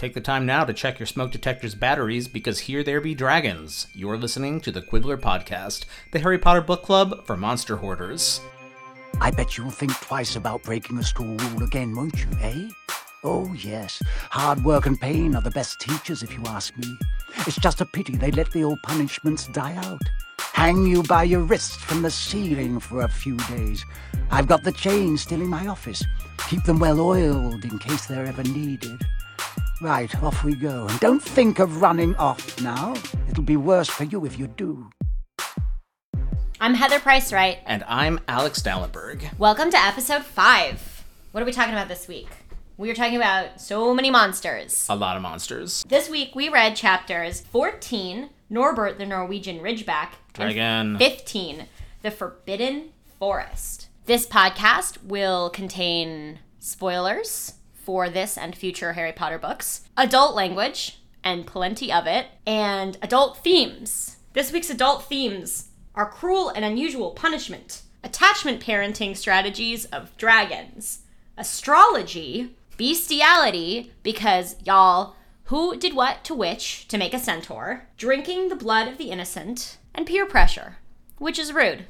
Take the time now to check your smoke detector's batteries because here there be dragons. You're listening to the Quibbler Podcast, the Harry Potter book club for monster hoarders. I bet you'll think twice about breaking a school rule again, won't you, eh? Oh, yes. Hard work and pain are the best teachers, if you ask me. It's just a pity they let the old punishments die out. Hang you by your wrists from the ceiling for a few days. I've got the chains still in my office. Keep them well oiled in case they're ever needed. Right, off we go. And don't think of running off now. It'll be worse for you if you do. I'm Heather Price Wright. And I'm Alex Dallenberg. Welcome to episode five. What are we talking about this week? We are talking about so many monsters. A lot of monsters. This week we read chapters 14, Norbert the Norwegian Ridgeback, Dragon. and 15, The Forbidden Forest. This podcast will contain spoilers for this and future Harry Potter books, adult language, and plenty of it, and adult themes. This week's adult themes are cruel and unusual punishment, attachment parenting strategies of dragons, astrology, bestiality, because y'all, who did what to which to make a centaur, drinking the blood of the innocent, and peer pressure, which is rude.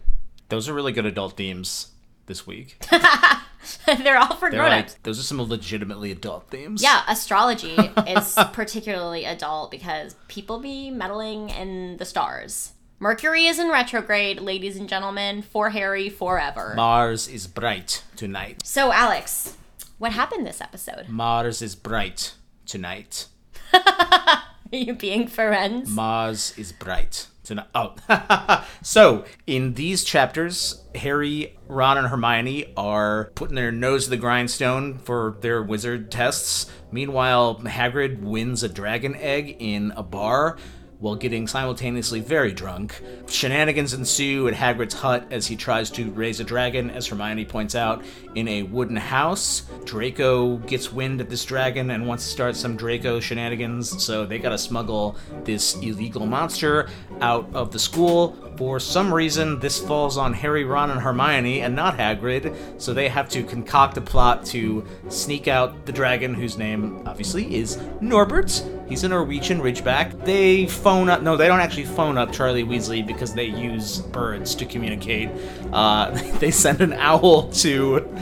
Those are really good adult themes this week. They're all for They're grown-ups. like, those are some legitimately adult themes. Yeah, astrology is particularly adult because people be meddling in the stars. Mercury is in retrograde, ladies and gentlemen, for Harry forever. Mars is bright tonight. so, Alex, what happened this episode? Mars is bright tonight. Are you being friends? Mars is bright tonight. Oh, so in these chapters, Harry, Ron, and Hermione are putting their nose to the grindstone for their wizard tests. Meanwhile, Hagrid wins a dragon egg in a bar while getting simultaneously very drunk. Shenanigans ensue at Hagrid's hut as he tries to raise a dragon, as Hermione points out, in a wooden house. Draco gets wind of this dragon and wants to start some Draco shenanigans, so they gotta smuggle this illegal monster out of the school. For some reason, this falls on Harry, Ron, and Hermione and not Hagrid, so they have to concoct a plot to sneak out the dragon, whose name obviously is Norbert. He's a Norwegian Ridgeback. They phone up. No, they don't actually phone up Charlie Weasley because they use birds to communicate. Uh, they send an owl to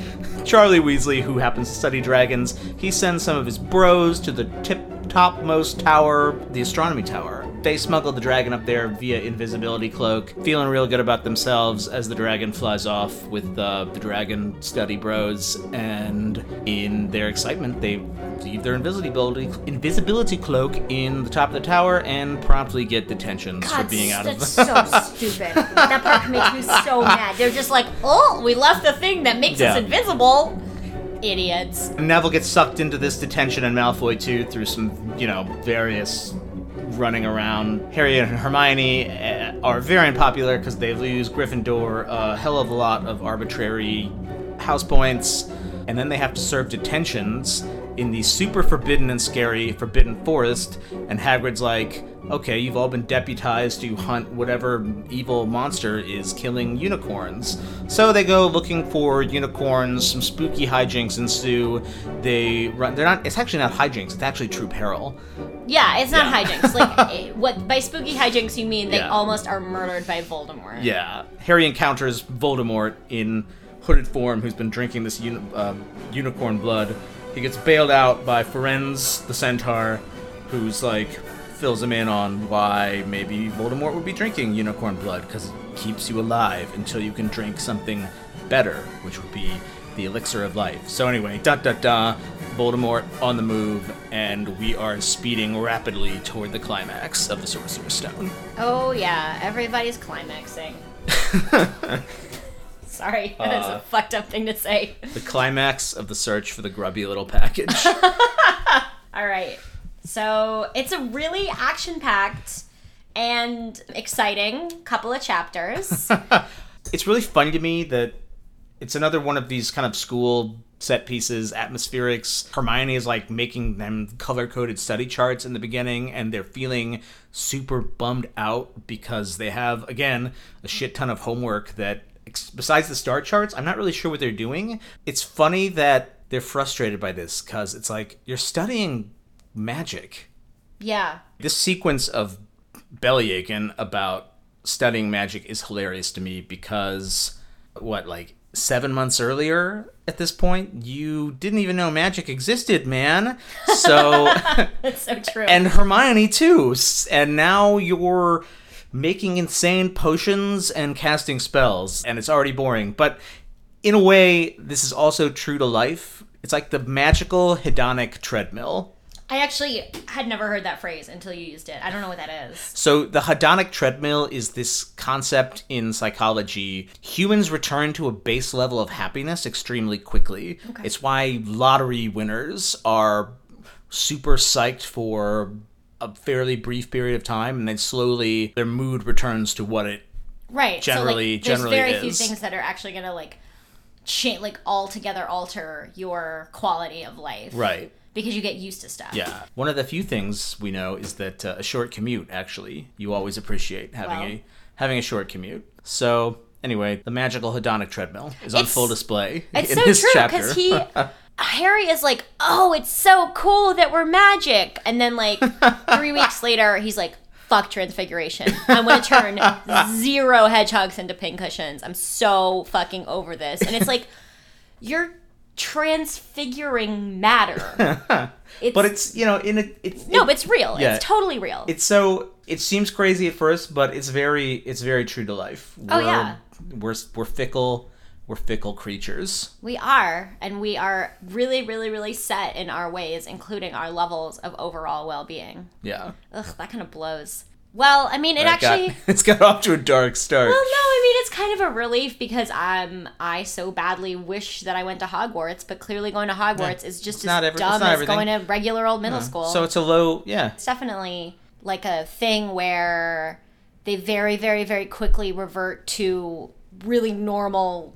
Charlie Weasley, who happens to study dragons. He sends some of his bros to the tip topmost tower, the astronomy tower. They smuggle the dragon up there via invisibility cloak, feeling real good about themselves as the dragon flies off with uh, the dragon study bros. And in their excitement, they leave their invisibility invisibility cloak in the top of the tower and promptly get detentions for being out of that's so stupid. That part makes me so mad. They're just like, oh, we left the thing that makes Yeah. us invisible. Idiots. Neville gets sucked into this detention and Malfoy too through some, you know, various running around. Harry and Hermione uh, are very unpopular because they lose Gryffindor a hell of a lot of arbitrary house points, and then they have to serve detentions in the super forbidden and scary Forbidden Forest. And Hagrid's like, okay, you've all been deputized to hunt whatever evil monster is killing unicorns. So they go looking for unicorns. Some spooky hijinks ensue. They run. They're not. It's actually not hijinks. It's actually true peril. Yeah, it's not Yeah. hijinks. Like, eh, what by spooky hijinks you mean they Yeah. almost are murdered by Voldemort. Yeah, Harry encounters Voldemort in hooded form, who's been drinking this uni- uh, unicorn blood. He gets bailed out by Firenze the Centaur, who's like fills him in on why maybe Voldemort would be drinking unicorn blood because it keeps you alive until you can drink something better, which would be the elixir of life. So anyway, da da da, Voldemort on the move, and we are speeding rapidly toward the climax of the Sorcerer's Stone. Oh yeah, everybody's climaxing. Sorry, that's Uh, a fucked up thing to say. The climax of the search for the grubby little package. All right. So it's a really action packed and exciting couple of chapters. it's really funny to me that it's another one of these kind of school set pieces, atmospherics. Hermione is like making them color coded study charts in the beginning, and they're feeling super bummed out because they have, again, a shit ton of homework that, besides the star charts, I'm not really sure what they're doing. It's funny that they're frustrated by this because it's like you're studying magic. Yeah. This sequence of bellyaching about studying magic is hilarious to me because what like seven months earlier at this point you didn't even know magic existed man so That's so true. and hermione too and now you're making insane potions and casting spells and it's already boring but in a way this is also true to life it's like the magical hedonic treadmill I actually had never heard that phrase until you used it. I don't know what that is. So the hedonic treadmill is this concept in psychology. Humans return to a base level of happiness extremely quickly. Okay. It's why lottery winners are super psyched for a fairly brief period of time and then slowly their mood returns to what it Right. Generally- so like, there's generally very few things that are actually gonna like change, like altogether alter your quality of life. right. Because you get used to stuff. Yeah. One of the few things we know is that uh, a short commute actually you always appreciate having Well. a having a short commute. So Anyway, the magical hedonic treadmill is on full display It's in so this true chapter. because he Harry is like, "Oh, it's so cool that we're magic," and then like three weeks later, he's like, "Fuck transfiguration! I'm gonna turn zero hedgehogs into pincushions. I'm so fucking over this." And it's like, you're transfiguring matter. It's, but it's you know in a it's no, it- but it's real. yeah. It's totally real. it's so it seems crazy at first, but it's very it's very true to life. Oh, We're- yeah. we're we're fickle we're fickle creatures. We are, and we are really, really, really set in our ways, including our levels of overall well-being. Yeah, Ugh, that kind of blows. Well, I mean, it That got- actually. it's got off to a dark start. Well, no, I mean it's kind of a relief because um I so badly wish that I went to Hogwarts, but clearly going to Hogwarts is just as not every- it's dumb as everything. going to regular old middle school. So it's a low yeah. it's definitely like a thing where they very, very, very quickly revert to really normal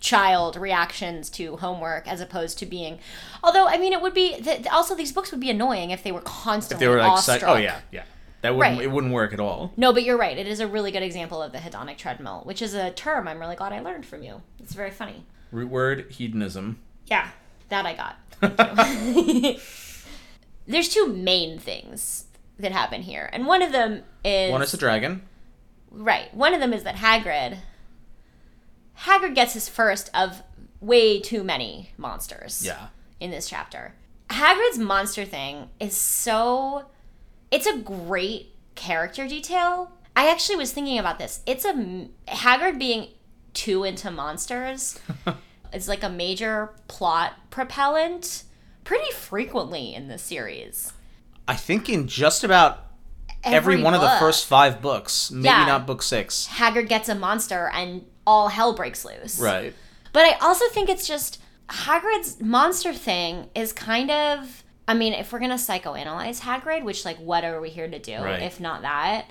child reactions to homework as opposed to being although i mean it would be th- also these books would be annoying if they were constantly They were like oh, awestruck. oh yeah yeah. That wouldn't Right. it wouldn't work at all. no but you're right it is a really good example of the hedonic treadmill which is a term i'm really glad i learned from you it's very funny Root word hedonism. yeah that i got there's two main things that happen here and one of them is One is a dragon. Right. One of them is that Hagrid Hagrid gets his first of way too many monsters Yeah. in this chapter. Hagrid's monster thing is so it's a great character detail. I actually was thinking about this. It's a Hagrid being too into monsters is like a major plot propellant pretty frequently in this series. I think in just about every, one of the first five books, maybe Yeah. not book six. Hagrid gets a monster and all hell breaks loose. Right. But I also think it's just Hagrid's monster thing is kind of. I mean, if we're gonna psychoanalyze Hagrid, which like, what are we here to do Right. if not that?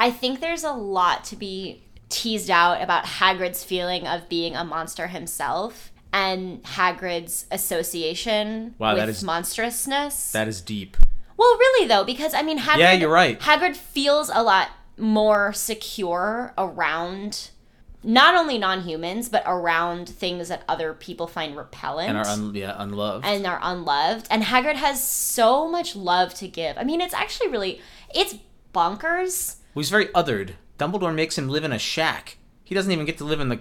I think there's a lot to be teased out about Hagrid's feeling of being a monster himself and Hagrid's association Wow, with that is- monstrousness. That is deep. Well, really though, because I mean, Hagrid. Yeah, you're right. Hagrid feels a lot more secure around not only non-humans but around things that other people find repellent And are un- yeah, unloved. and are unloved. And Hagrid has so much love to give. I mean, it's actually really it's bonkers. Well, he's very othered. Dumbledore makes him live in a shack. He doesn't even get to live in the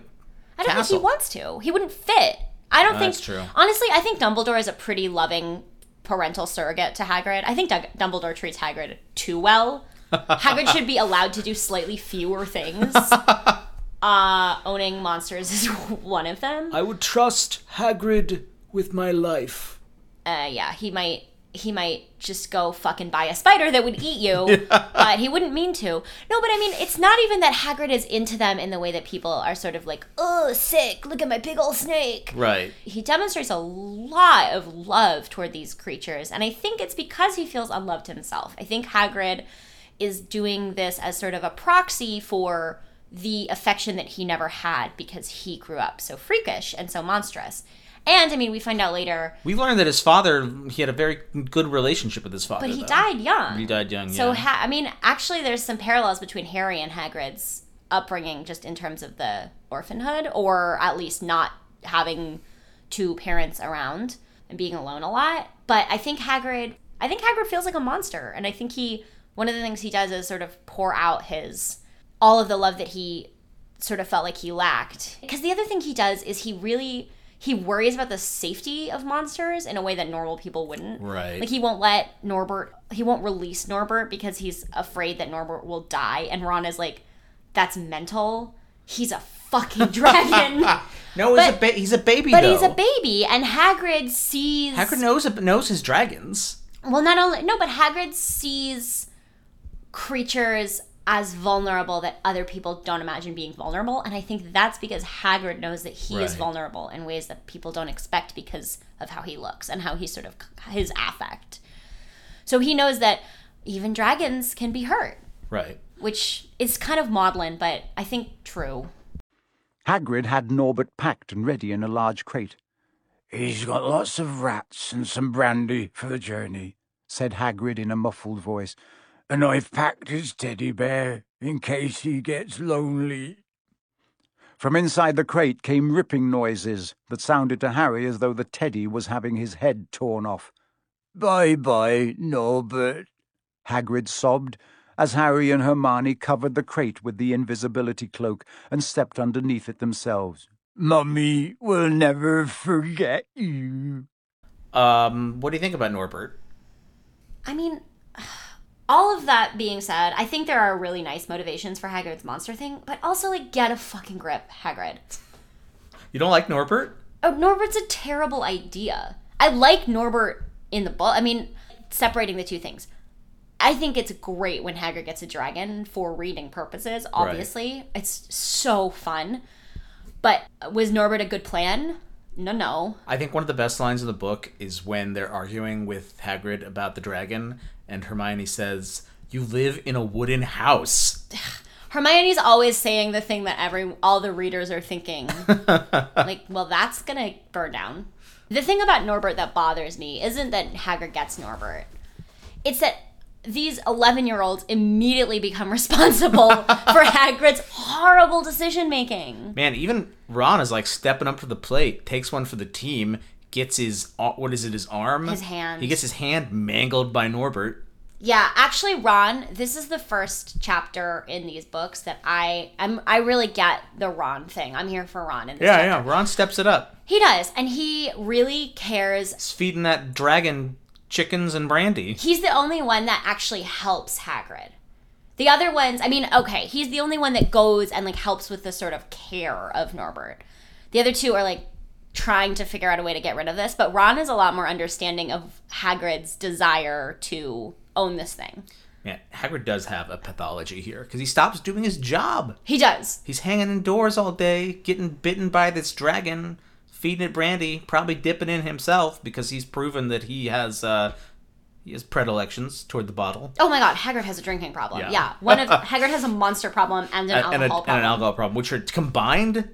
I don't Castle. think he wants to. He wouldn't fit. I don't think. that's true. Honestly, I think Dumbledore is a pretty loving parental surrogate to Hagrid. I think Dumbledore treats Hagrid too well. Hagrid should be allowed to do slightly fewer things. Uh, owning monsters is one of them. I would trust Hagrid with my life. Uh, yeah, he might. He might just go fucking buy a spider that would eat you, but he wouldn't mean to. No, but I mean, it's not even that Hagrid is into them in the way that people are sort of like, oh, sick, look at my big old snake. Right. he demonstrates a lot of love toward these creatures and i think it's because he feels unloved himself i think hagrid is doing this as sort of a proxy for the affection that he never had because he grew up so freakish and so monstrous and i mean we find out later We learned that his father, he had a very good relationship with his father. but he though. died young He died young, so yeah. ha- i mean actually there's some parallels between harry and hagrid's upbringing just in terms of the orphanhood or at least not having two parents around and being alone a lot but i think hagrid I think Hagrid feels like a monster, and I think he one of the things he does is sort of pour out his all of the love that he sort of felt like he lacked. Because the other thing he does is he really he worries about the safety of monsters in a way that normal people wouldn't. Right. Like he won't let Norbert he won't release Norbert because he's afraid that Norbert will die and Ron is like that's mental. He's a fucking dragon. No, he's a ba- he's a baby but though. he's a baby and Hagrid sees Hagrid knows knows his dragons. well, not only no, but Hagrid sees creatures as vulnerable that other people don't imagine being vulnerable, and I think that's because Hagrid knows that he is vulnerable in ways that people don't expect because of how he looks and how he sort of his affect. So he knows that even dragons can be hurt, Right. which is kind of maudlin, but I think true. Hagrid had Norbert packed and ready in a large crate. He's got lots of rats and some brandy for the journey, said Hagrid in a muffled voice. And I've packed his teddy bear in case he gets lonely. From inside the crate came ripping noises that sounded to Harry as though the teddy was having his head torn off. Bye bye, Norbert, Hagrid sobbed as Harry and Hermione covered the crate with the invisibility cloak and stepped underneath it themselves. Mummy will never forget you. Um, what do you think about Norbert? I mean, all of that being said, I think there are really nice motivations for Hagrid's monster thing, but also like get a fucking grip, Hagrid. You don't like Norbert? Oh, Norbert's a terrible idea. I like Norbert in the book. I mean, separating the two things. I think it's great when Hagrid gets a dragon for reading purposes, obviously. It's so fun. But was Norbert a good plan? No, no. I think one of the best lines in the book is when they're arguing with Hagrid about the dragon, and Hermione says, "You live in a wooden house." Hermione's always saying the thing that every all the readers are thinking. like, well, that's gonna burn down. The thing about Norbert that bothers me isn't that Hagrid gets Norbert. It's that these 11 year olds immediately become responsible for Hagrid's horrible decision making. Man, even Ron is like stepping up to the plate, takes one for the team, gets his uh, what is it? His arm, His hand. He gets his hand mangled by Norbert. Yeah, actually, Ron, this is the first chapter in these books that I I'm I really get the Ron thing. I'm here for Ron in Yeah, chapter. yeah. Ron steps it up. He does, and he really cares He's feeding that dragon chickens and brandy. he's the only one that actually helps Hagrid. The other ones, I mean, okay, he's the only one that goes and like helps with the sort of care of Norbert. The other two are like trying to figure out a way to get rid of this, but Ron is a lot more understanding of Hagrid's desire to own this thing. Man, Hagrid does have a pathology here because he stops doing his job. He does. He's hanging indoors all day, getting bitten by this dragon, feeding it brandy, probably dipping in himself because he's proven that he has uh, he has predilections toward the bottle Oh my god, Hagrid has a drinking problem. Yeah. Yeah. One of Hagrid has a monster problem and an and, alcohol and, a, problem. and an alcohol problem, which are combined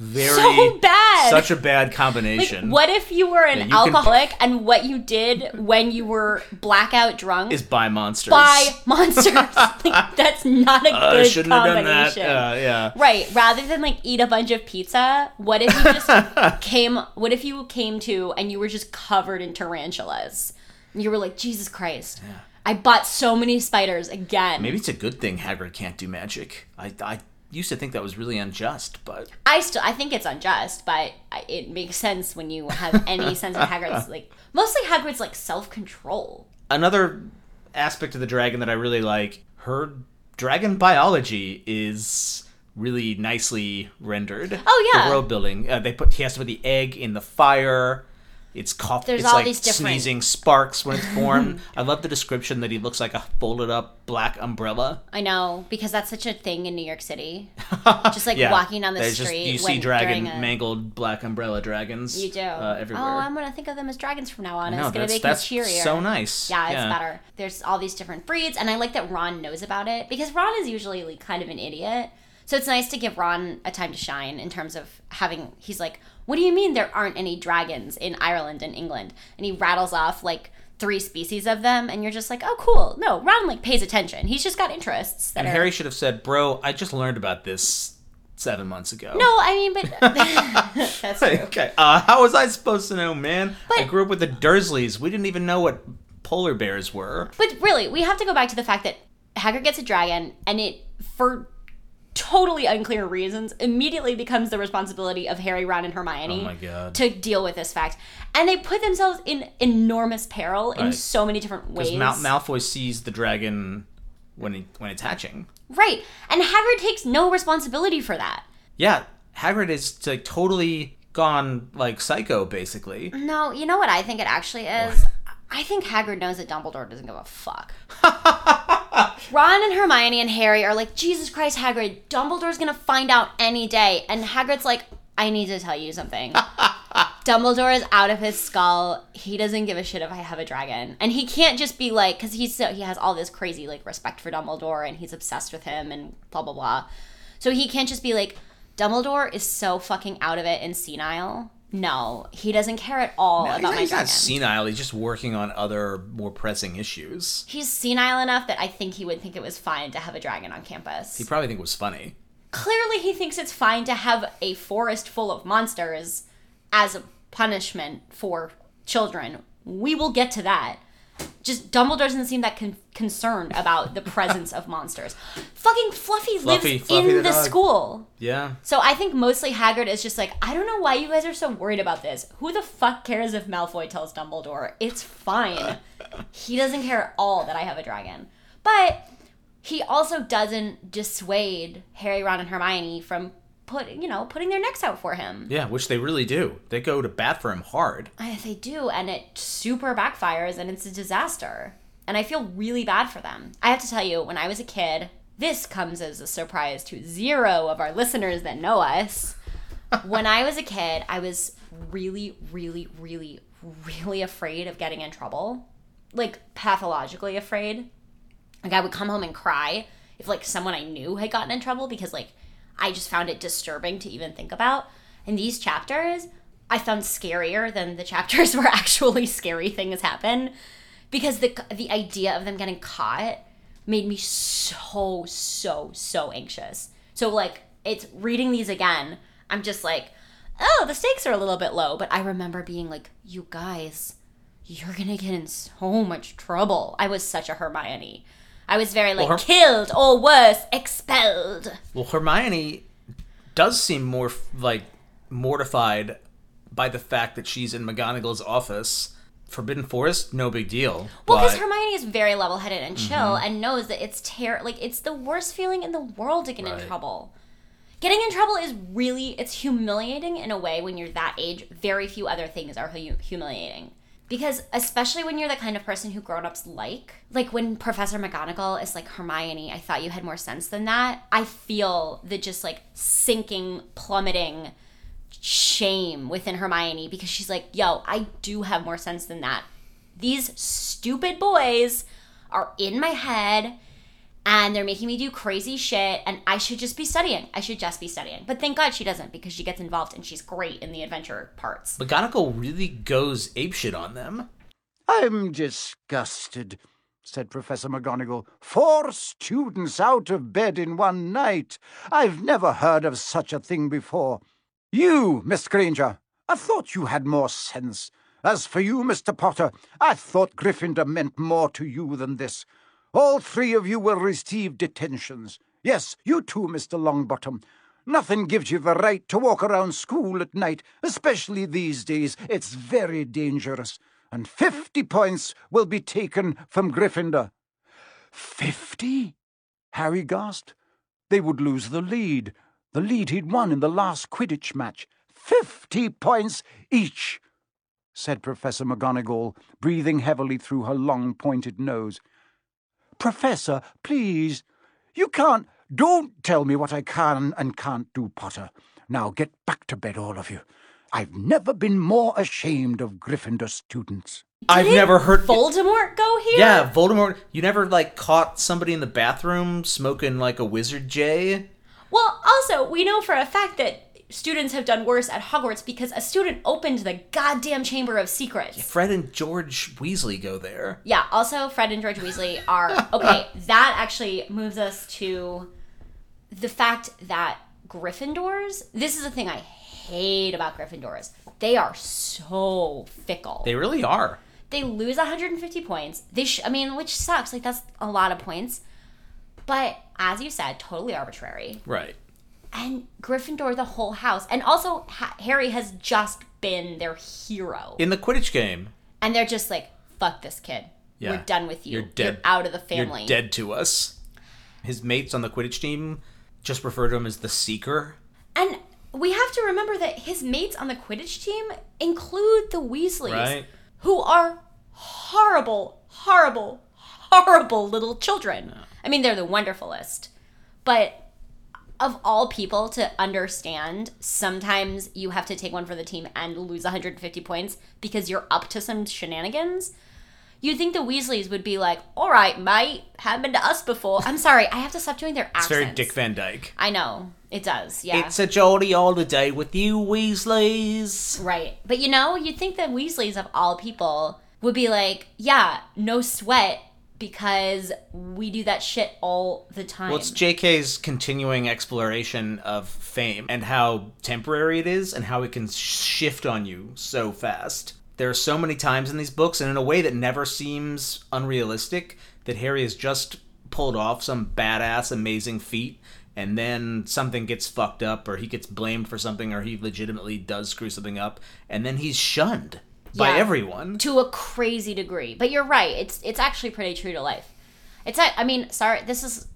very So bad. such a bad Like, combination. what if you were an Yeah, you can- alcoholic and what you did when you were blackout drunk is buy monsters? Buy monsters? like, that's not a I good shouldn't have done that. combination. Uh, yeah. Right. Rather than like eat a bunch of pizza, what if you just came? What if you came to and you were just covered in tarantulas? And you were like, Jesus Christ! I bought so many spiders again. Maybe it's a good thing Hagrid can't do magic. I, I used to think that was really unjust, but I still I think it's unjust, but it makes sense when you have any sense of Hagrid's like mostly Hagrid's like self control. another aspect of the dragon that I really like, her dragon biology is really nicely rendered. Oh, yeah. the world building. Uh, they put he has to put the egg in the fire. It's cough. There's it's all like these different- sneezing sparks when it's formed. I love the description that he looks like a folded up black umbrella. I know because that's such a thing in New York City. Just like Yeah, walking down the there's street, Just, you see dragon a- mangled black umbrella dragons. You do uh, everywhere. Oh, I'm gonna think of them as dragons from now on. no, it's gonna make that's me cheerier. so nice. Yeah, it's better. There's all these different breeds, and I like that Ron knows about it because Ron is usually like kind of an idiot. So it's nice to give Ron a time to shine in terms of having. He's like, "What do you mean there aren't any dragons in Ireland and England?" And he rattles off like three species of them, and you're just like, "Oh, cool." No, Ron like pays attention. He's just got interests that And are. Harry should have said, "Bro, I just learned about this seven months ago." no, I mean, but that's true. Okay. Uh, how was I supposed to know, man? I grew up with the Dursleys. We didn't even know what polar bears were. But really, we have to go back to the fact that Hagrid gets a dragon, and it, for totally unclear reasons, immediately becomes the responsibility of Harry, Ron, and Hermione Oh to deal with this fact. And they put themselves in enormous peril in so many different ways. Because Mal- Malfoy sees the dragon when he when it's hatching. right. And Hagrid takes no responsibility for that. Yeah, Hagrid is like totally gone like psycho, basically. No, you know what I think it actually is? I think Hagrid knows that Dumbledore doesn't give a fuck. Ron and Hermione and Harry are like, Jesus Christ, Hagrid, Dumbledore's gonna find out any day. And Hagrid's like, I need to tell you something. Dumbledore is out of his skull. He doesn't give a shit if I have a dragon. And he can't just be like, because he's so, he has all this crazy like respect for Dumbledore and he's obsessed with him and blah blah blah. So he can't just be like, Dumbledore is so fucking out of it and senile. No, he doesn't care at all He's about not, my he's dragon. not senile. He's just working on other more pressing issues. He's senile enough that I think he would think it was fine to have a dragon on campus. He probably think it was funny. Clearly, he thinks it's fine to have a forest full of monsters as a punishment for children. We will get to that. Just Dumbledore doesn't seem that con- concerned about the presence of monsters. Fucking Fluffy, Fluffy, lives Fluffy in the the, school. Yeah. So I think mostly Hagrid is just like, I don't know why you guys are so worried about this. Who the fuck cares if Malfoy tells Dumbledore? It's fine. he doesn't care at all that I have a dragon. But he also doesn't dissuade Harry, Ron, and Hermione from put you know putting their necks out for him. Yeah, which they really do. They go to bat for him hard. I, they do, and it super backfires, and it's a disaster. And I feel really bad for them. I have to tell you, when I was a kid, this comes as a surprise to zero of our listeners that know us. when I was a kid, I was really, really, really, really afraid of getting in trouble. Like, pathologically afraid. Like, I would come home and cry if, like, someone I knew had gotten in trouble because, like, I just found it disturbing to even think about. And these chapters, I found scarier than the chapters where actually scary things happen because the the idea of them getting caught made me so so so anxious. So like it's reading these again, I'm just like, "Oh, the stakes are a little bit low," but I remember being like, "You guys, you're going to get in so much trouble." I was such a Hermione. I was very like Her- killed or worse, expelled. Well, Hermione does seem more like mortified by the fact that she's in McGonagall's office. Forbidden Forest, no big deal. Well, but because Hermione is very level-headed and chill, mm-hmm. and knows that it's ter- like it's the worst feeling in the world to get in trouble. Getting in trouble is really it's humiliating in a way when you're that age. Very few other things are hu- humiliating. Because especially when you're the kind of person who grown-ups like, like when Professor McGonagall is like Hermione, I thought you had more sense than that. I feel the just like sinking, plummeting shame within Hermione because she's like, yo, I do have more sense than that. These stupid boys are in my head and they're making me do crazy shit and I should just be studying. I should just be studying. But thank God she doesn't because she gets involved and she's great in the adventure parts. McGonagall really goes apeshit on them. I'm disgusted, said Professor McGonagall. Four students out of bed in one night. I've never heard of such a thing before. You, Miss Granger, I thought you had more sense. As for you, Mr. Potter, I thought Gryffindor meant more to you than this. All three of you will receive detentions. Yes, you too, Mr. Longbottom. Nothing gives you the right to walk around school at night, especially these days. It's very dangerous. And fifty points will be taken from Gryffindor. Fifty? Harry gasped. They would lose the lead. The lead he'd won in the last Quidditch match. Fifty points each, said Professor McGonagall, breathing heavily through her long pointed nose. Professor, please. You can't. Don't tell me what I can and can't do, Potter. Now get back to bed, all of you. I've never been more ashamed of Gryffindor students. I've never heard. Voldemort go here? yeah, Voldemort. You never like caught somebody in the bathroom smoking like a wizard J. Well, also, we know for a fact that students have done worse at Hogwarts because a student opened the goddamn Chamber of Secrets. Fred and George Weasley go there. Yeah, also Fred and George Weasley are okay, that actually moves us to the fact that Gryffindors, this is the thing I hate about Gryffindors. They are so fickle. They really are. they lose 150 points. They, sh- I mean, which sucks. Like that's a lot of points. But as you said, totally arbitrary. Right. And Gryffindor, the whole house, and also ha- Harry has just been their hero, In the Quidditch game, and they're just like, "Fuck this kid. Yeah. We're done with you. You're dead. out of the family." you're dead to us. His mates on the Quidditch team just refer to him as the Seeker. And we have to remember that his mates on the Quidditch team include the Weasleys, Right. who are horrible, horrible, horrible little children. I mean, they're the wonderfulest. But of all people to understand, sometimes you have to take one for the team and lose 150 points because you're up to some shenanigans. You'd think the Weasleys would be like, all right, mate, happened to us before. I'm sorry, I have to stop doing their accents. It's accents. very Dick Van Dyke. I know, it does, yeah. It's a jolly holiday with you Weasleys. Right. But you know, you'd think the Weasleys of all people would be like, yeah, no sweat because we do that shit all the time. Well, it's JK's continuing exploration of fame and how temporary it is and how it can shift on you so fast. There are so many times in these books, and in a way that never seems unrealistic, that Harry has just pulled off some badass, amazing feat, and then something gets fucked up, or he gets blamed for something, or he legitimately does screw something up, and then he's shunned by Yeah. everyone. to a crazy degree. But you're right. It's it's actually pretty true to life. It's a- I mean, sorry, this is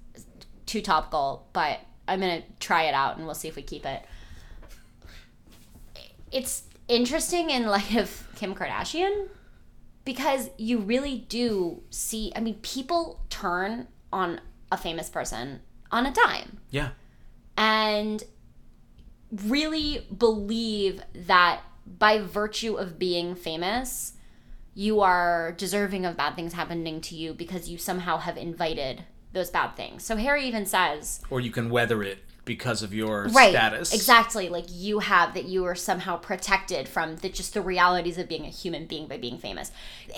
too topical, but I'm going to try it out and we'll see if we keep it. It's interesting in light of Kim Kardashian because you really do see I mean, people turn on a famous person on a dime Yeah. and really believe that by virtue of being famous, you are deserving of bad things happening to you because you somehow have invited those bad things. So Harry even says, Or you can weather it because of your right, status. exactly, like you have that you are somehow protected from the just the realities of being a human being by being famous.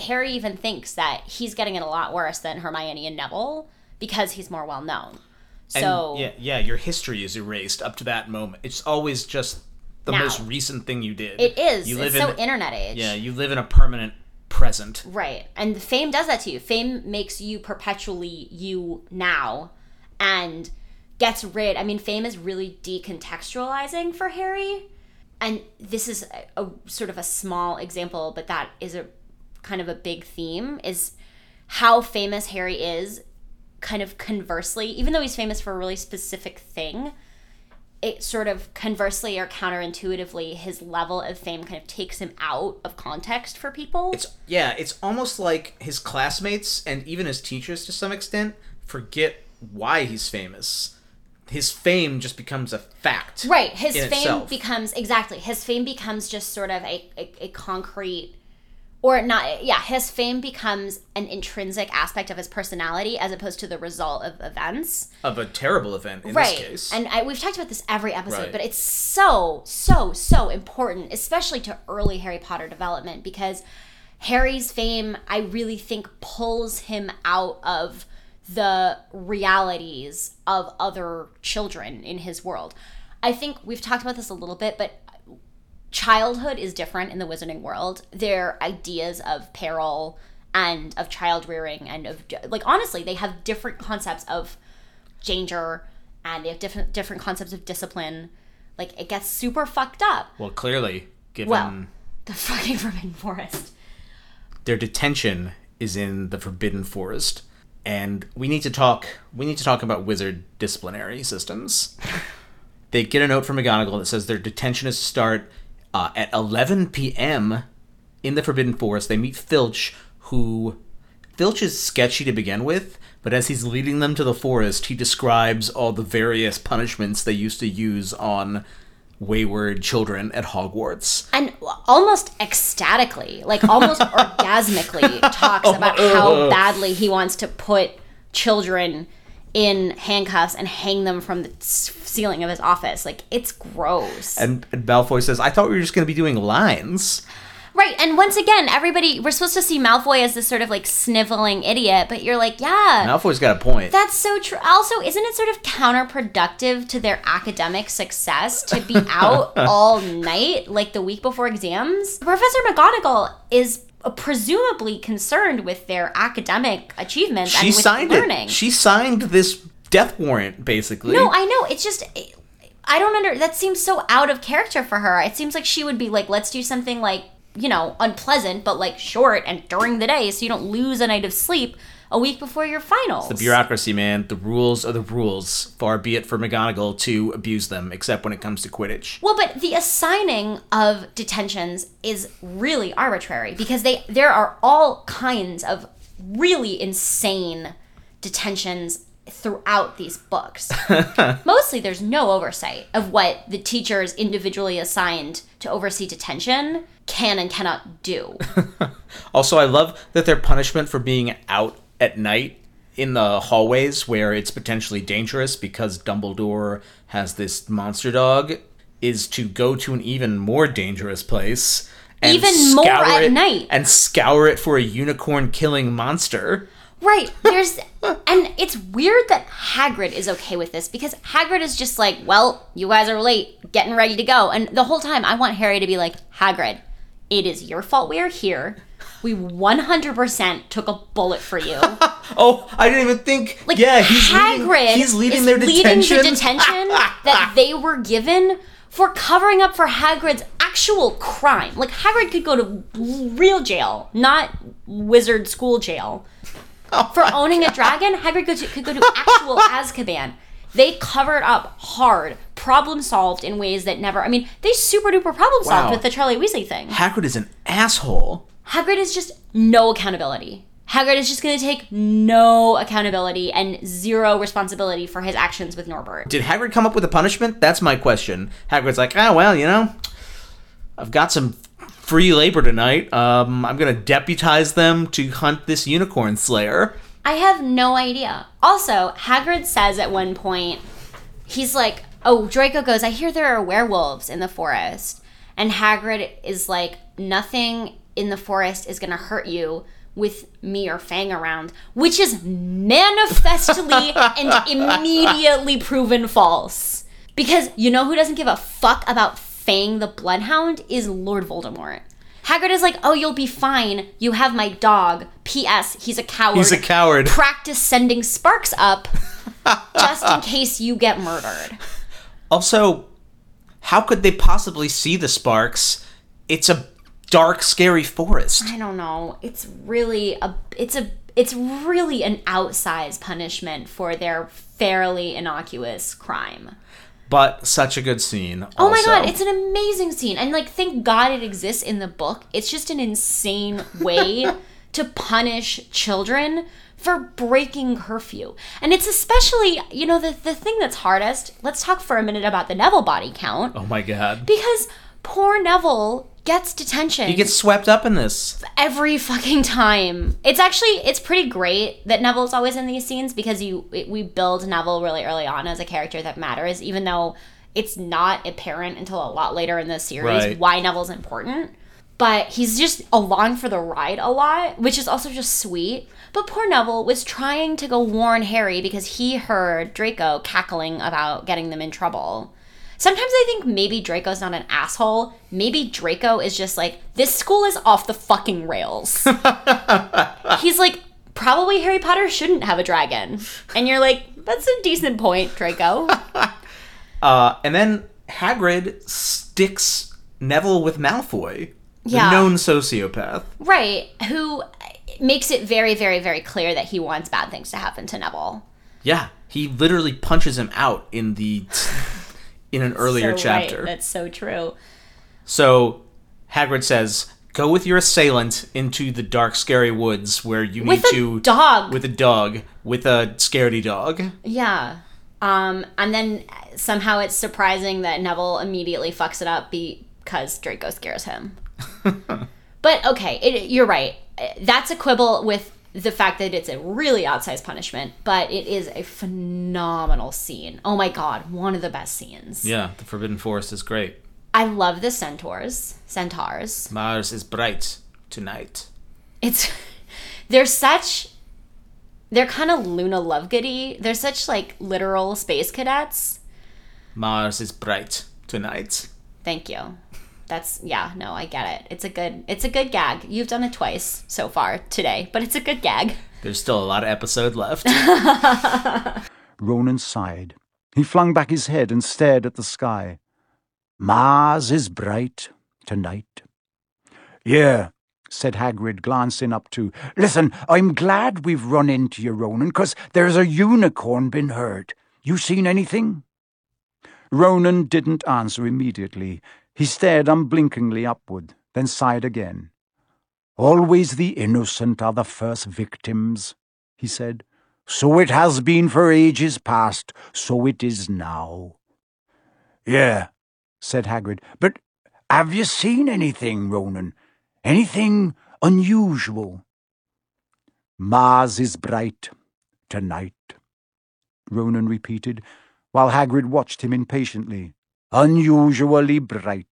Harry even thinks that he's getting it a lot worse than Hermione and Neville because he's more well known. And So yeah, yeah, your history is erased up to that moment. It's always just the Now. most recent thing you did. it is. You it's live so in internet age. yeah, you live in a permanent present. Right. And fame does that to you. Fame makes you perpetually you now and gets rid. I mean, fame is really decontextualizing for Harry. And this is a, a sort of a small example, but that is a kind of a big theme is how famous Harry is kind of conversely, even though he's famous for a really specific thing, it sort of conversely or counterintuitively, his level of fame kind of takes him out of context for people. It's yeah, it's almost like his classmates and even his teachers to some extent forget why he's famous. His fame just becomes a fact. Right. His fame itself. becomes exactly. His fame becomes just sort of a, a, a concrete or not yeah, his fame becomes an intrinsic aspect of his personality as opposed to the result of events. of a terrible event in right. this case. And I, we've talked about this every episode, Right. but it's so, so, so important, especially to early Harry Potter development, because Harry's fame, I really think, pulls him out of the realities of other children in his world. I think we've talked about this a little bit, but childhood is different in the wizarding world. Their ideas of peril and of child rearing and of like honestly, they have different concepts of danger and they have different different concepts of discipline. Like it gets super fucked up. well, clearly, given Well, the fucking Forbidden Forest. their detention is in the Forbidden Forest, and we need to talk. We need to talk about wizard disciplinary systems. they get a note from McGonagall that says their detention is to start uh, at 11 p.m. in the Forbidden Forest. They meet Filch, who Filch is sketchy to begin with, but as he's leading them to the forest, he describes all the various punishments they used to use on wayward children at Hogwarts. And almost ecstatically, like almost orgasmically, talks about how badly he wants to put children in handcuffs and hang them from the ceiling of his office. Like it's gross. And, and Malfoy says, "I thought we were just going to be doing lines." Right, and once again, everybody we're supposed to see Malfoy as this sort of like sniveling idiot, but you're like, yeah, Malfoy's got a point. that's so true. Also, isn't it sort of counterproductive to their academic success to be out all night, like the week before exams? Professor McGonagall is presumably concerned with their academic achievements She and with signed learning. it. She signed this death warrant, basically. No, I know. It's just I don't under that seems so out of character for her. It seems like she would be like, let's do something like, you know, unpleasant, but like short and during the day so you don't lose a night of sleep a week before your finals. the bureaucracy, man. The rules are the rules. Far be it for McGonagall to abuse them, except when it comes to Quidditch. Well, but the assigning of detentions is really arbitrary because they there are all kinds of really insane detentions throughout these books. Mostly there's no oversight of what the teachers individually assigned to oversee detention can and cannot do. Also, I love that their punishment for being out at night in the hallways where it's potentially dangerous because Dumbledore has this monster dog is to go to an even more dangerous place and Even more scour at it- night. and scour it for a unicorn killing monster. Right. There's and it's weird that Hagrid is okay with this because Hagrid is just like, "Well, you guys are late, getting ready to go." And the whole time I want Harry to be like, "Hagrid, it is your fault we are here. We 100% took a bullet for you." Oh, I didn't even think. Like yeah, he's Hagrid leading, he's leading their leading detention. the detention that they were given for covering up for Hagrid's actual crime. Like Hagrid could go to real jail, not wizard school jail. Oh for owning a dragon, Hagrid could, could go to actual Azkaban. They covered up hard, problem solved in ways that never. I mean, they super duper problem solved Wow. with the Charlie Weasley thing. Hagrid is an asshole. Hagrid is just no accountability. Hagrid is just going to take no accountability and zero responsibility for his actions with Norbert. Did Hagrid come up with a punishment? That's my question. Hagrid's like, ah, well, you know, I've got some free labor tonight. Um, I'm gonna deputize them to hunt this unicorn slayer. I have no idea. Also, Hagrid says at one point, he's like, "Oh, Draco goes. I hear there are werewolves in the forest," and Hagrid is like, "Nothing in the forest is gonna hurt you." With me or Fang around, which is manifestly and immediately proven false. Because you know who doesn't give a fuck about Fang the Bloodhound is Lord Voldemort. Hagrid is like, oh, you'll be fine. You have my dog. P.S. He's a coward. He's a coward. Practice sending sparks up just in case you get murdered. Also, how could they possibly see the sparks? It's a dark, scary forest. I don't know. It's really a it's a it's really an outsized punishment for their fairly innocuous crime. But such a good scene. Oh my god, it's an amazing scene. And like thank God it exists in the book. It's just an insane way to punish children for breaking curfew. And it's especially, you know, the the thing that's hardest. Let's talk for a minute about the Neville body count Oh my god. because poor Neville gets detention He gets swept up in this. every fucking time. It's actually it's pretty great that Neville's always in these scenes because you it, we build Neville really early on as a character that matters, even though it's not apparent until a lot later in the series Right. why Neville's important. But he's just along for the ride a lot, which is also just sweet. But poor Neville was trying to go warn Harry because he heard Draco cackling about getting them in trouble. Sometimes I think maybe Draco's not an asshole. Maybe Draco is just like, this school is off the fucking rails. He's like, probably Harry Potter shouldn't have a dragon. And you're like, that's a decent point, Draco. Uh, and then Hagrid sticks Neville with Malfoy, the known sociopath. right. Who makes it very, very, very clear that he wants bad things to happen to Neville. Yeah, he literally punches him out in the in an earlier So chapter. Right. That's so true. So Hagrid says, "Go with your assailant into the dark, scary woods where you With need a to dog. with a dog, with a scaredy dog." Yeah. Um, and then somehow it's surprising that Neville immediately fucks it up because Draco scares him. but okay, it, you're right. That's a quibble with the fact that it's a really outsized punishment, but it is a phenomenal scene. Oh my god, one of the best scenes. Yeah, the Forbidden Forest is great. I love the centaurs. Centaurs. Mars is bright tonight. It's they're such they're kind of Luna Lovegoody. They're such like literal space cadets. Mars is bright tonight. Thank you. That's yeah, no, I get it. It's a good it's a good gag. You've done it twice so far today, but it's a good gag. There's still a lot of episode left. Ronan sighed. He flung back his head and stared at the sky. Mars is bright tonight. Yeah, said Hagrid, glancing up too. Listen, I'm glad we've run into you, Ronan, 'cause there's a unicorn been hurt. You seen anything? Ronan didn't answer immediately. He stared unblinkingly upward, then sighed again. Always the innocent are the first victims, he said. So it has been for ages past, so it is now. Yeah, said Hagrid, but have you seen anything, Ronan? Anything unusual? Mars is bright tonight, Ronan repeated, while Hagrid watched him impatiently. Unusually bright.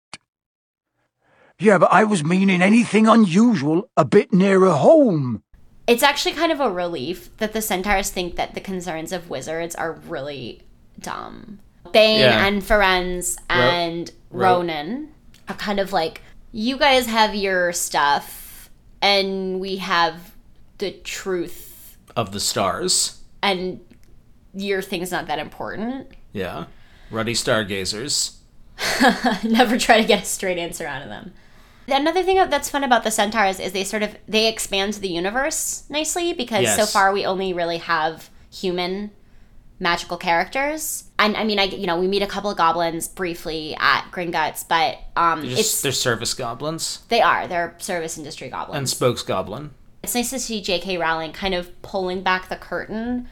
Yeah, but I was meaning anything unusual a bit nearer home. It's actually kind of a relief that the centaurs think that the concerns of wizards are really dumb. Bane Yeah. and Firenze and Ro- Ronan are kind of like, you guys have your stuff, and we have the truth, of the stars. and your thing's not that important. Yeah. Ruddy stargazers. Never try to get a straight answer out of them. Another thing that's fun about the centaurs is they sort of they expand the universe nicely because so far we only really have human magical characters. And I mean, I you know we meet a couple of goblins briefly at Gringotts, but um, They're, it's just, they're service goblins. they are they're service industry goblins. And spokes goblin. it's nice to see J.K. Rowling kind of pulling back the curtain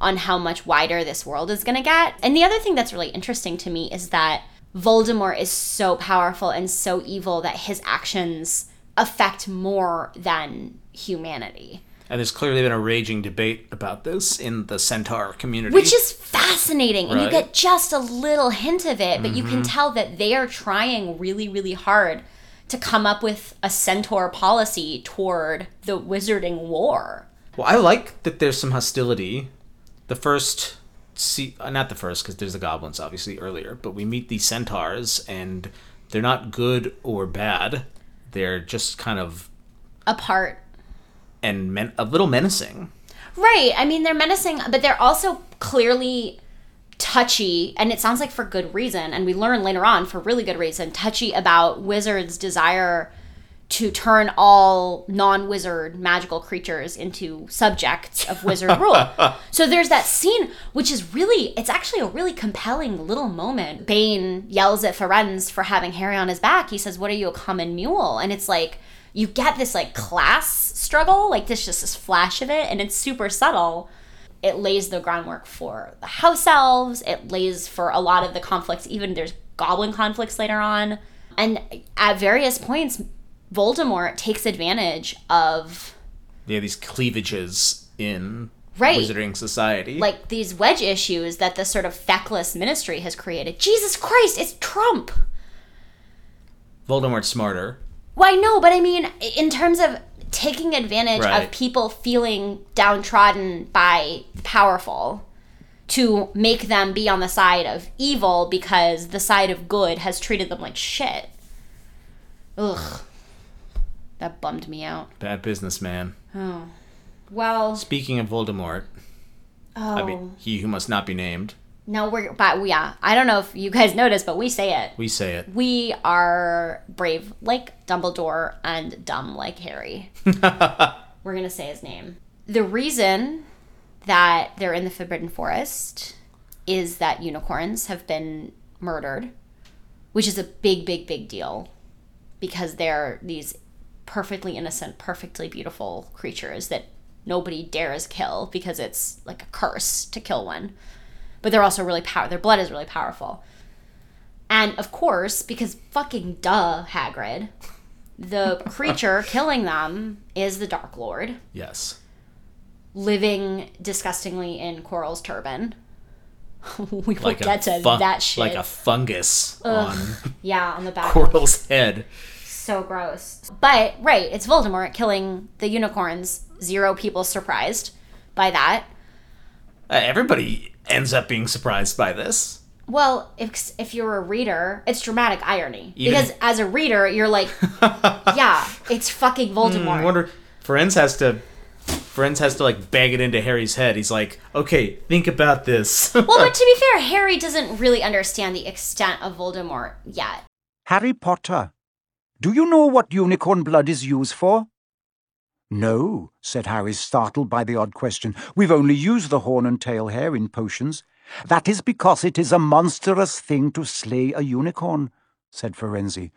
on how much wider this world is going to get. And the other thing that's really interesting to me is that Voldemort is so powerful and so evil that his actions affect more than humanity, And there's clearly been a raging debate about this in the centaur community. which is fascinating. And you Mm-hmm. get just a little hint of it, but you can tell that they are trying really, really hard to come up with a centaur policy toward the wizarding war. Well, I like that there's some hostility. The first, see, uh, not the first, because there's the goblins obviously earlier, but we meet the centaurs, and they're not good or bad. They're just kind of Apart and men- a little menacing. Right. I mean, they're menacing, but they're also clearly touchy, and it sounds like for good reason. And we learn later on for really good reason touchy about wizards' desire to turn all non-wizard magical creatures into subjects of wizard rule. So there's that scene which is really it's actually a really compelling little moment. Bane yells at Firenze for having Harry on his back. He says, "What are you a common mule?" And it's like you get this like class struggle, like this just this flash of it and it's super subtle. It lays the groundwork for the house elves. It lays for a lot of the conflicts even there's goblin conflicts later on. And at various points Voldemort takes advantage of have these cleavages in Right. wizarding society. like these wedge issues that the sort of feckless ministry has created. Jesus Christ, it's Trump. Voldemort's smarter. Well, I know, but I mean, in terms of taking advantage Right. of people feeling downtrodden by powerful to make them be on the side of evil because the side of good has treated them like shit. Ugh. That bummed me out. Bad businessman. Oh. Well, Speaking of Voldemort, oh. I mean, oh. he who must not be named. no, we're, but yeah, I don't know if you guys noticed, but we say it. We say it. We are brave like Dumbledore and dumb like Harry. We're going to say his name. The reason that they're in the Forbidden Forest is that unicorns have been murdered, which is a big, big, big deal because they're these perfectly innocent, perfectly beautiful creatures that nobody dares kill because it's like a curse to kill one. But they're also really power. Their blood is really powerful. And of course, because fucking duh, Hagrid, the creature killing them is the Dark Lord, Yes. living disgustingly in Quirrell's turban. we will Like get to that shit. Like a fungus on yeah, on the back. Quirrell's head. So gross. But right, it's Voldemort killing the unicorns. Zero people surprised by that. Uh, everybody ends up being surprised by this. Well, if if you're a reader, it's dramatic irony Even- because as a reader, you're like, yeah, it's fucking Voldemort. I wonder. Firenze has to. Firenze has to like bang it into Harry's head. He's like, okay, think about this. well, but to be fair, Harry doesn't really understand the extent of Voldemort yet. Harry Potter, do you know what unicorn blood is used for? No, said Harry, startled by the odd question. We've only used the horn and tail hair in potions. That is because it is a monstrous thing to slay a unicorn, said Firenze.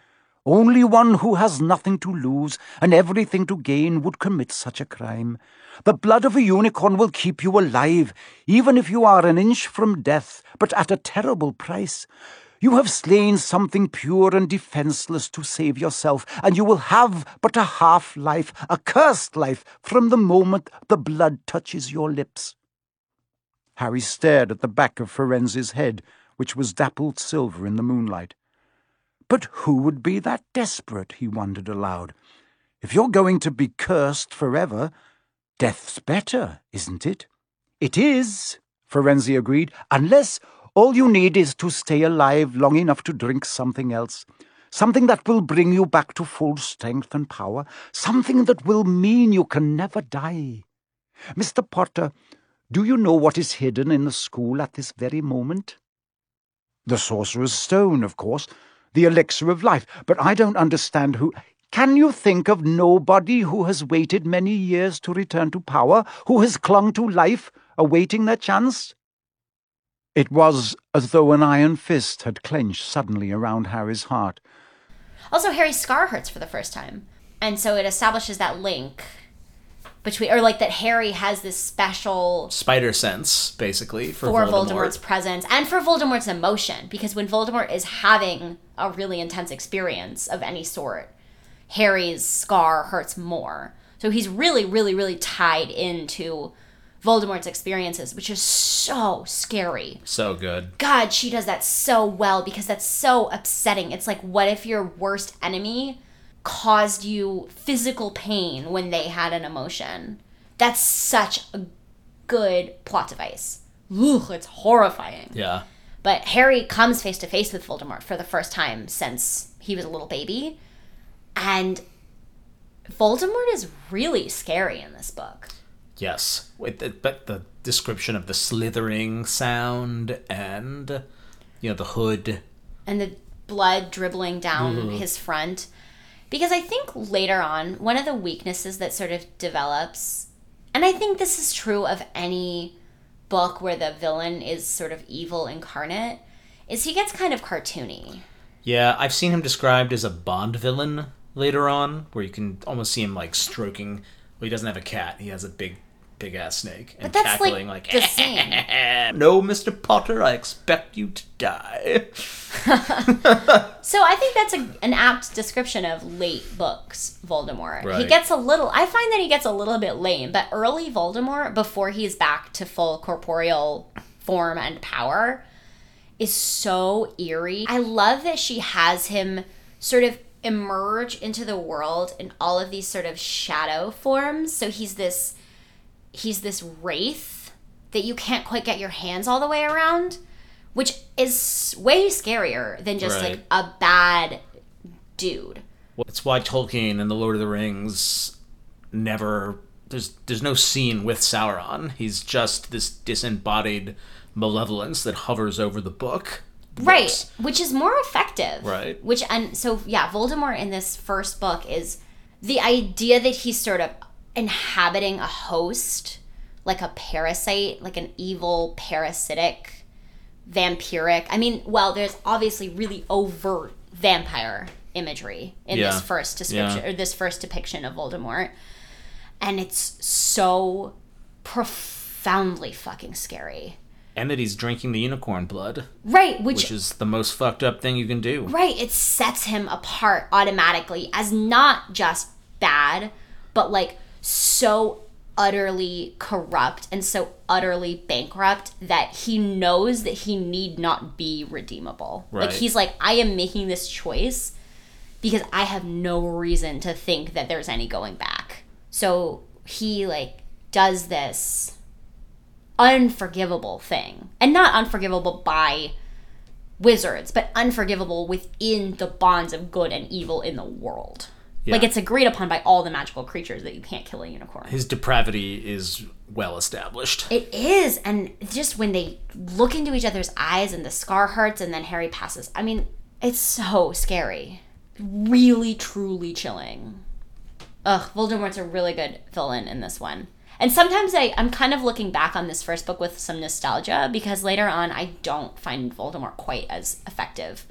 Only one who has nothing to lose and everything to gain would commit such a crime. The blood of a unicorn will keep you alive, even if you are an inch from death, but at a terrible price. You have slain something pure and defenseless to save yourself, and you will have but a half life, a cursed life, from the moment the blood touches your lips. Harry stared at the back of Firenze's head, which was dappled silver in the moonlight. But who would be that desperate, he wondered aloud. If you're going to be cursed forever, death's better, isn't it? It is, Firenze agreed, unless all you need is to stay alive long enough to drink something else. Something that will bring you back to full strength and power. Something that will mean you can never die. Mr. Potter, do you know what is hidden in the school at this very moment? The Sorcerer's Stone, of course, the elixir of life, but I don't understand who. Can you think of nobody who has waited many years to return to power, who has clung to life, awaiting their chance? It was as though an iron fist had clenched suddenly around Harry's heart. Also, Harry's scar hurts for the first time, and so it establishes that link between, or like that Harry has this special Spider sense, basically, for, for Voldemort. Voldemort's presence and for Voldemort's emotion because when Voldemort is having a really intense experience of any sort, Harry's scar hurts more. So he's really, really, really tied into Voldemort's experiences, which is so scary. So good. God, she does that so well because that's so upsetting. It's like, what if your worst enemy caused you physical pain when they had an emotion? That's such a good plot device. Ugh, it's horrifying. Yeah. But Harry comes face to face with Voldemort for the first time since he was a little baby. And Voldemort is really scary in this book. Yes. With the, but the description of the slithering sound and you know the hood. and the blood dribbling down mm-hmm. his front. Because I think later on, one of the weaknesses that sort of develops, and I think this is true of any book where the villain is sort of evil incarnate, is he gets kind of cartoony. Yeah, I've seen him described as a Bond villain later on, where you can almost see him like stroking. Well, he doesn't have a cat; he has a big, big ass snake, and But that's cackling like, like, the scene. "No, Mister Potter, I expect you to die." So I think that's a, an apt description of late books Voldemort. He Right. gets a little. I find that he gets a little bit lame, but early Voldemort, before he's back to full corporeal form and power, is so eerie. I love that she has him sort of emerge into the world in all of these sort of shadow forms. So he's this he's this wraith that you can't quite get your hands all the way around, which is way scarier than just like a bad dude. Well, That's why Tolkien and the Lord of the Rings never there's there's no scene with Sauron. He's just this disembodied malevolence that hovers over the book. Right, which is more effective. Right. Which and so yeah, Voldemort in this first book is the idea that he's sort of inhabiting a host, like a parasite, like an evil parasitic vampiric. I mean, well, there's obviously really overt vampire imagery in Yeah. this first description Yeah. or this first depiction of Voldemort. And it's so profoundly fucking scary. And that he's drinking the unicorn blood, Right, which which is the most fucked up thing you can do. Right, it sets him apart automatically as not just bad, but like so utterly corrupt and so utterly bankrupt that he knows that he need not be redeemable. Like he's like, I am making this choice because I have no reason to think that there's any going back. So he like does this unforgivable thing. And not unforgivable by wizards, but unforgivable within the bonds of good and evil in the world. Yeah. Like it's agreed upon by all the magical creatures that you can't kill a unicorn. His depravity is well established. It is, and just when they look into each other's eyes and the scar hurts, and then Harry passes. I mean, it's so scary. Really, truly chilling. Ugh, Voldemort's a really good villain in this one. And sometimes I, I'm kind of looking back on this first book with some nostalgia because later on I don't find Voldemort quite as effective.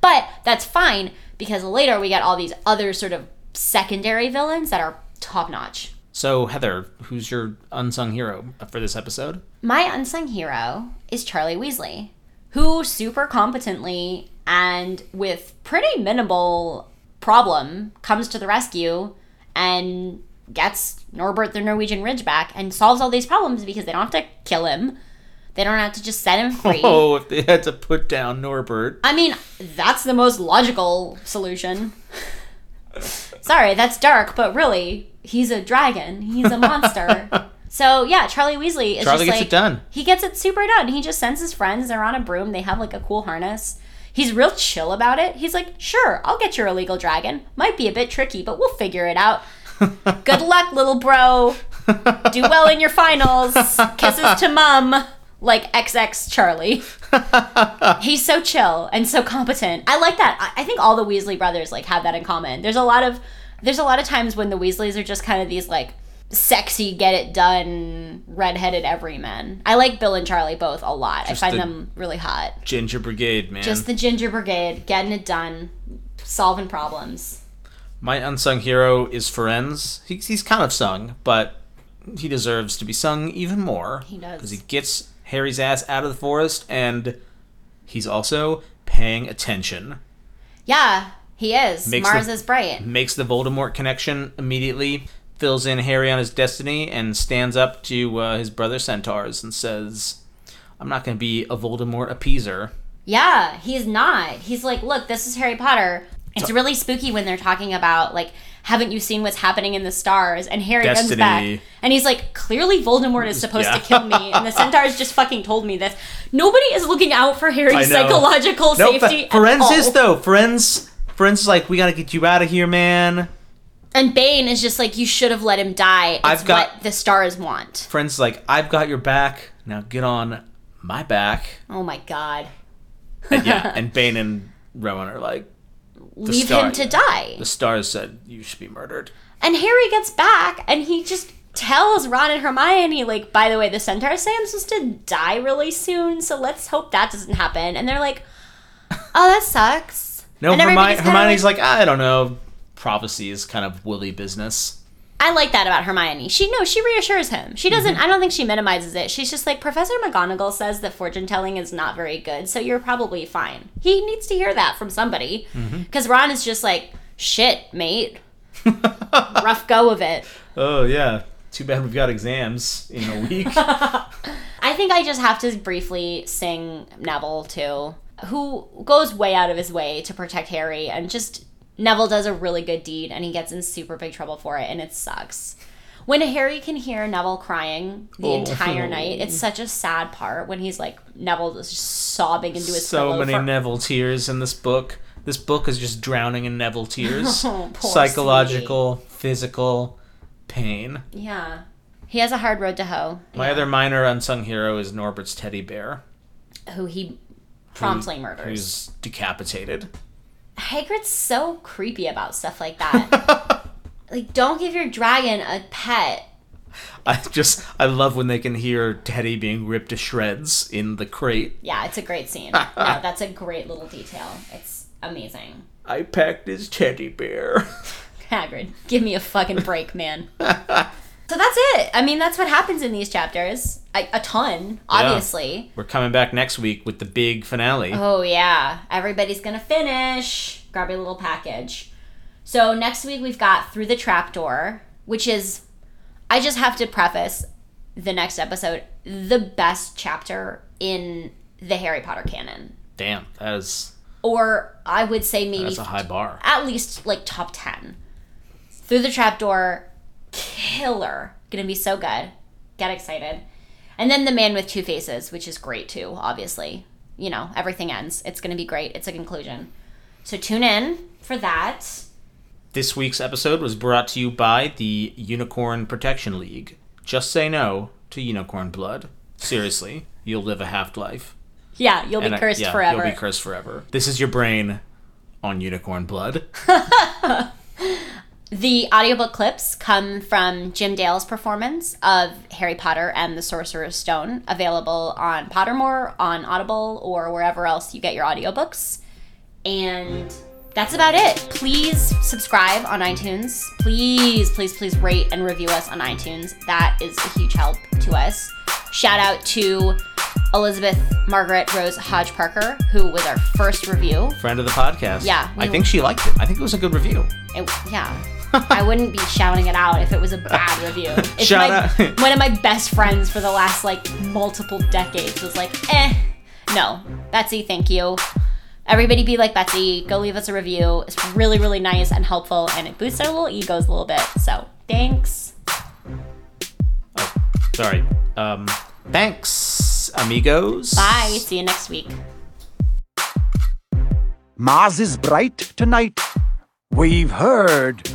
But that's fine because later we get all these other sort of secondary villains that are top notch. So, Heather, who's your unsung hero for this episode? My unsung hero is Charlie Weasley, who super competently and with pretty minimal problem comes to the rescue and gets Norbert the Norwegian Ridgeback and solves all these problems because they don't have to kill him. They don't have to just set him free. Oh, if they had to put down Norbert. I mean, that's the most logical solution. Sorry, that's dark, but really, he's a dragon. He's a monster. so yeah, Charlie Weasley is Charlie just gets like it done. he gets it super done. He just sends his friends. They're on a broom. They have like a cool harness. He's real chill about it. He's like, sure, I'll get your illegal dragon. Might be a bit tricky, but we'll figure it out. Good luck, little bro. Do well in your finals. Kisses to mum. Like XX Charlie. He's so chill and so competent. I like that. I I think all the Weasley brothers like have that in common. There's a lot of there's a lot of times when the Weasleys are just kind of these like sexy, get it done, redheaded everymen. I like Bill and Charlie both a lot. Just I find the- them really hot. Ginger Brigade, man. Just the Ginger Brigade, getting it done, solving problems. My unsung hero is Firenze. He's, he's kind of sung, but he deserves to be sung even more. He does. Because he gets Harry's ass out of the forest, and he's also paying attention. Yeah, he is. Makes Mars the- is bright. Makes the Voldemort connection immediately, fills in Harry on his destiny, and stands up to uh, his brother centaurs and says, I'm not going to be a Voldemort appeaser. Yeah, he's not. He's like, look, this is Harry Potter. It's really spooky when they're talking about like, haven't you seen what's happening in the stars? And Harry comes back and he's like, clearly Voldemort is supposed Yeah. to kill me, and the centaurs just fucking told me this. Nobody is looking out for Harry's psychological No, safety. Firenze at is though. Firenze, Firenze is like, we got to get you out of here, man. And Bane is just like, you should have let him die. It's I've got- what the stars want. Firenze is like, I've got your back. Now get on my back. Oh my god. And yeah, and Bane and Ronan are like, Leave star- him to die. the stars said you should be murdered. And Harry gets back and he just tells Ron and Hermione, like, by the way, the centaurs say I'm supposed to die really soon, so let's hope that doesn't happen. And they're like, oh, that sucks. No, Hermi- Hermione's like, I don't know. Prophecy is kind of woolly business. I like that about Hermione. She no, she reassures him. She doesn't. Mm-hmm. I don't think she minimizes it. She's just like Professor McGonagall says that fortune telling is not very good, so you're probably fine. He needs to hear that from somebody Mm-hmm. because Ron is just like shit, mate. Rough go of it. Oh yeah. Too bad we've got exams in a week. I think I just have to briefly sing Neville too, who goes way out of his way to protect Harry, and just Neville does a really good deed, and he gets in super big trouble for it, and it sucks. When Harry can hear Neville crying the Oh. entire night, it's such a sad part when he's like Neville is just sobbing into his so many for- Neville tears in this book. This book is just drowning in Neville tears. Oh, Psychological, physical pain. Yeah, he has a hard road to hoe. My Yeah. other minor unsung hero is Norbert's teddy bear, who he promptly murders. who's decapitated. Hagrid's so creepy about stuff like that. like, don't give your dragon a pet. I just I love when they can hear Teddy being ripped to shreds in the crate. Yeah, it's a great scene. no, that's a great little detail. It's amazing. I packed his teddy bear. Hagrid, give me a fucking break, man. So that's it. I mean, that's what happens in these chapters. A, a ton, obviously. We're coming back next week with the big finale. Oh, yeah. Everybody's gonna finish. Grab your little package. So next week we've got Through the Trapdoor, which is, I just have to preface the next episode, the best chapter in the Harry Potter canon. Damn, that is Or I would say maybe that's a high bar. at least like top 10. Through the Trapdoor, killer. Gonna be so good. Get excited. And then The Man with Two Faces, which is great too, obviously. you know, everything ends. It's to be great. It's a conclusion. So tune in for that. This week's episode was brought to you by the Unicorn Protection League. Just say no to unicorn blood. Seriously, you'll live a half life. Yeah, you'll be And I- cursed yeah, forever. You'll be cursed forever. This is your brain on unicorn blood. The audiobook clips come from Jim Dale's performance of Harry Potter and the Sorcerer's Stone, available on Pottermore, on Audible, or wherever else you get your audiobooks. And that's about it. Please subscribe on iTunes. Please, please, please rate and review us on iTunes. That is a huge help to us. Shout out to Elizabeth Margaret Rose Hodge Parker, who was our first review. Friend of the podcast. Yeah, I think she liked it. I think it was a good review. It, yeah. I wouldn't be shouting it out if it was a bad review. If Shout my, out- one of my best friends for the last like multiple decades was like, eh, no, Betsy, thank you. Everybody be like Betsy. Go leave us a review. It's really, really nice and helpful, and it boosts our little egos a little bit. So thanks. Oh, Sorry. Um, thanks, amigos. Bye. See you next week. Mars is bright tonight. We've heard